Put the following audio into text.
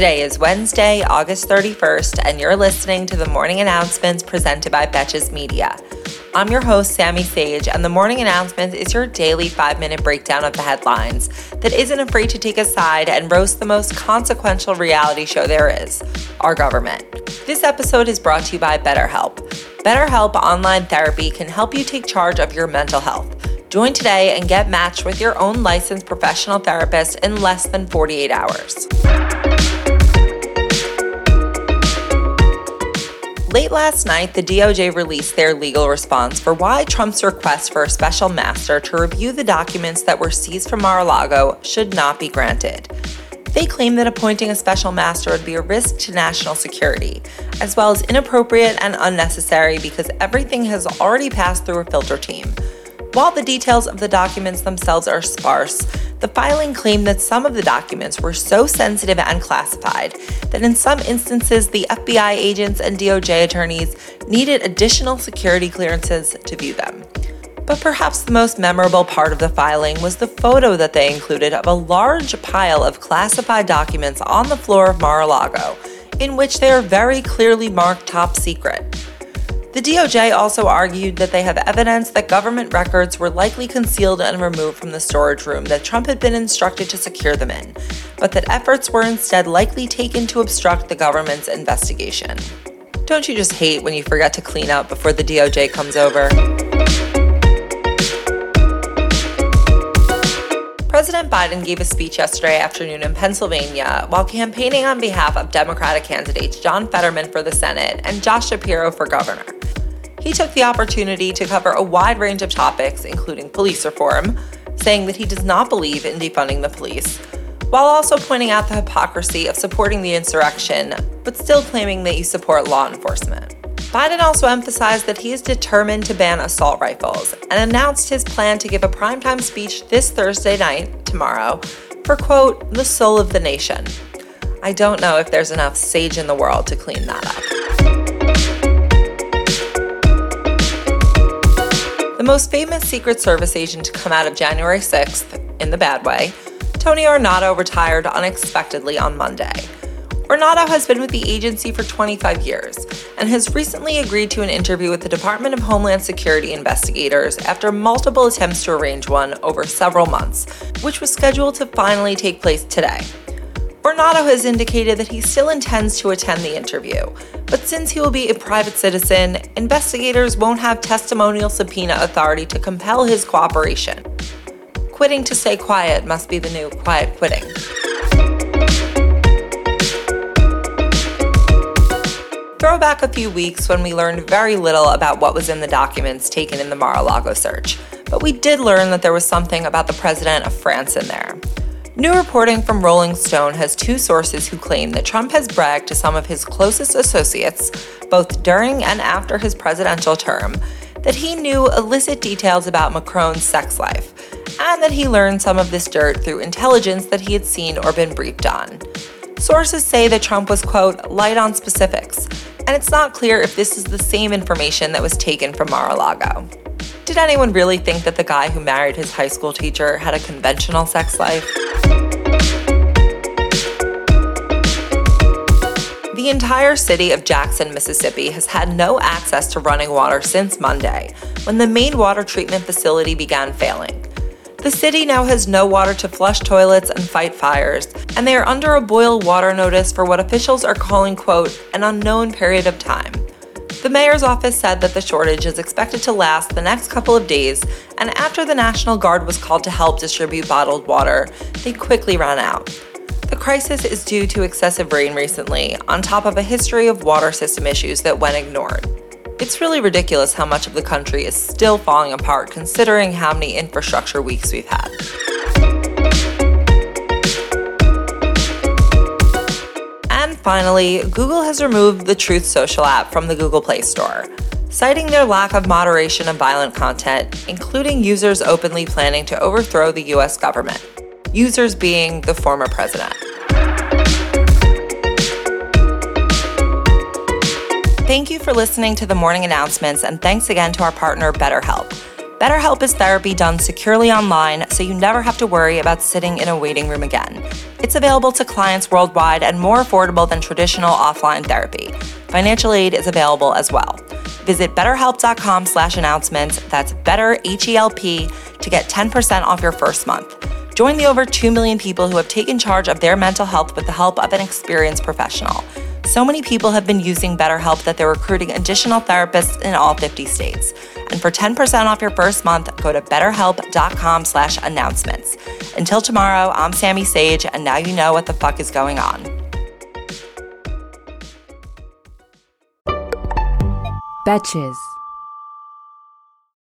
Today is Wednesday, August 31st, and you're listening to the morning announcements presented by Betches Media. I'm your host, Sami Sage, and the morning announcements is your daily five minute breakdown of the headlines that isn't afraid to take a side and roast the most consequential reality show there is our government. This episode is brought to you by BetterHelp. BetterHelp Online Therapy can help you take charge of your mental health. Join today and get matched with your own licensed professional therapist in less than 48 hours. Late last night, the DOJ released their legal response for why Trump's request for a special master to review the documents that were seized from Mar a Lago should not be granted. They claim that appointing a special master would be a risk to national security, as well as inappropriate and unnecessary because everything has already passed through a filter team. While the details of the documents themselves are sparse, the filing claimed that some of the documents were so sensitive and classified that in some instances the FBI agents and DOJ attorneys needed additional security clearances to view them. But perhaps the most memorable part of the filing was the photo that they included of a large pile of classified documents on the floor of Mar a Lago, in which they are very clearly marked top secret. The DOJ also argued that they have evidence that government records were likely concealed and removed from the storage room that Trump had been instructed to secure them in, but that efforts were instead likely taken to obstruct the government's investigation. Don't you just hate when you forget to clean up before the DOJ comes over? President Biden gave a speech yesterday afternoon in Pennsylvania while campaigning on behalf of Democratic candidates John Fetterman for the Senate and Josh Shapiro for governor. He took the opportunity to cover a wide range of topics, including police reform, saying that he does not believe in defunding the police, while also pointing out the hypocrisy of supporting the insurrection, but still claiming that you support law enforcement. Biden also emphasized that he is determined to ban assault rifles and announced his plan to give a primetime speech this Thursday night, tomorrow, for quote, the soul of the nation. I don't know if there's enough sage in the world to clean that up. The most famous Secret Service agent to come out of January 6th, in the bad way, Tony Ornato retired unexpectedly on Monday. Ornato has been with the agency for 25 years and has recently agreed to an interview with the Department of Homeland Security investigators after multiple attempts to arrange one over several months, which was scheduled to finally take place today. Ornato has indicated that he still intends to attend the interview, but since he will be a private citizen, investigators won't have testimonial subpoena authority to compel his cooperation. Quitting to stay quiet must be the new quiet quitting. Throw back a few weeks when we learned very little about what was in the documents taken in the Mar a Lago search, but we did learn that there was something about the president of France in there. New reporting from Rolling Stone has two sources who claim that Trump has bragged to some of his closest associates, both during and after his presidential term, that he knew illicit details about Macron's sex life, and that he learned some of this dirt through intelligence that he had seen or been briefed on. Sources say that Trump was, quote, light on specifics, and it's not clear if this is the same information that was taken from Mar a Lago. Did anyone really think that the guy who married his high school teacher had a conventional sex life? The entire city of Jackson, Mississippi has had no access to running water since Monday, when the main water treatment facility began failing. The city now has no water to flush toilets and fight fires, and they are under a boil water notice for what officials are calling, quote, an unknown period of time. The mayor's office said that the shortage is expected to last the next couple of days, and after the National Guard was called to help distribute bottled water, they quickly ran out. The crisis is due to excessive rain recently, on top of a history of water system issues that went ignored. It's really ridiculous how much of the country is still falling apart considering how many infrastructure weeks we've had. Finally, Google has removed the Truth Social app from the Google Play Store, citing their lack of moderation of violent content, including users openly planning to overthrow the US government users being the former president. Thank you for listening to the morning announcements, and thanks again to our partner, BetterHelp. BetterHelp is therapy done securely online so you never have to worry about sitting in a waiting room again. It's available to clients worldwide and more affordable than traditional offline therapy. Financial aid is available as well. Visit betterhelp.com slash announcements, that's better, H-E-L-P, to get 10% off your first month. Join the over 2 million people who have taken charge of their mental health with the help of an experienced professional. So many people have been using BetterHelp that they're recruiting additional therapists in all 50 states. And for 10% off your first month, go to betterhelp.com slash announcements. Until tomorrow, I'm Sami Sage, and now you know what the fuck is going on. Betches.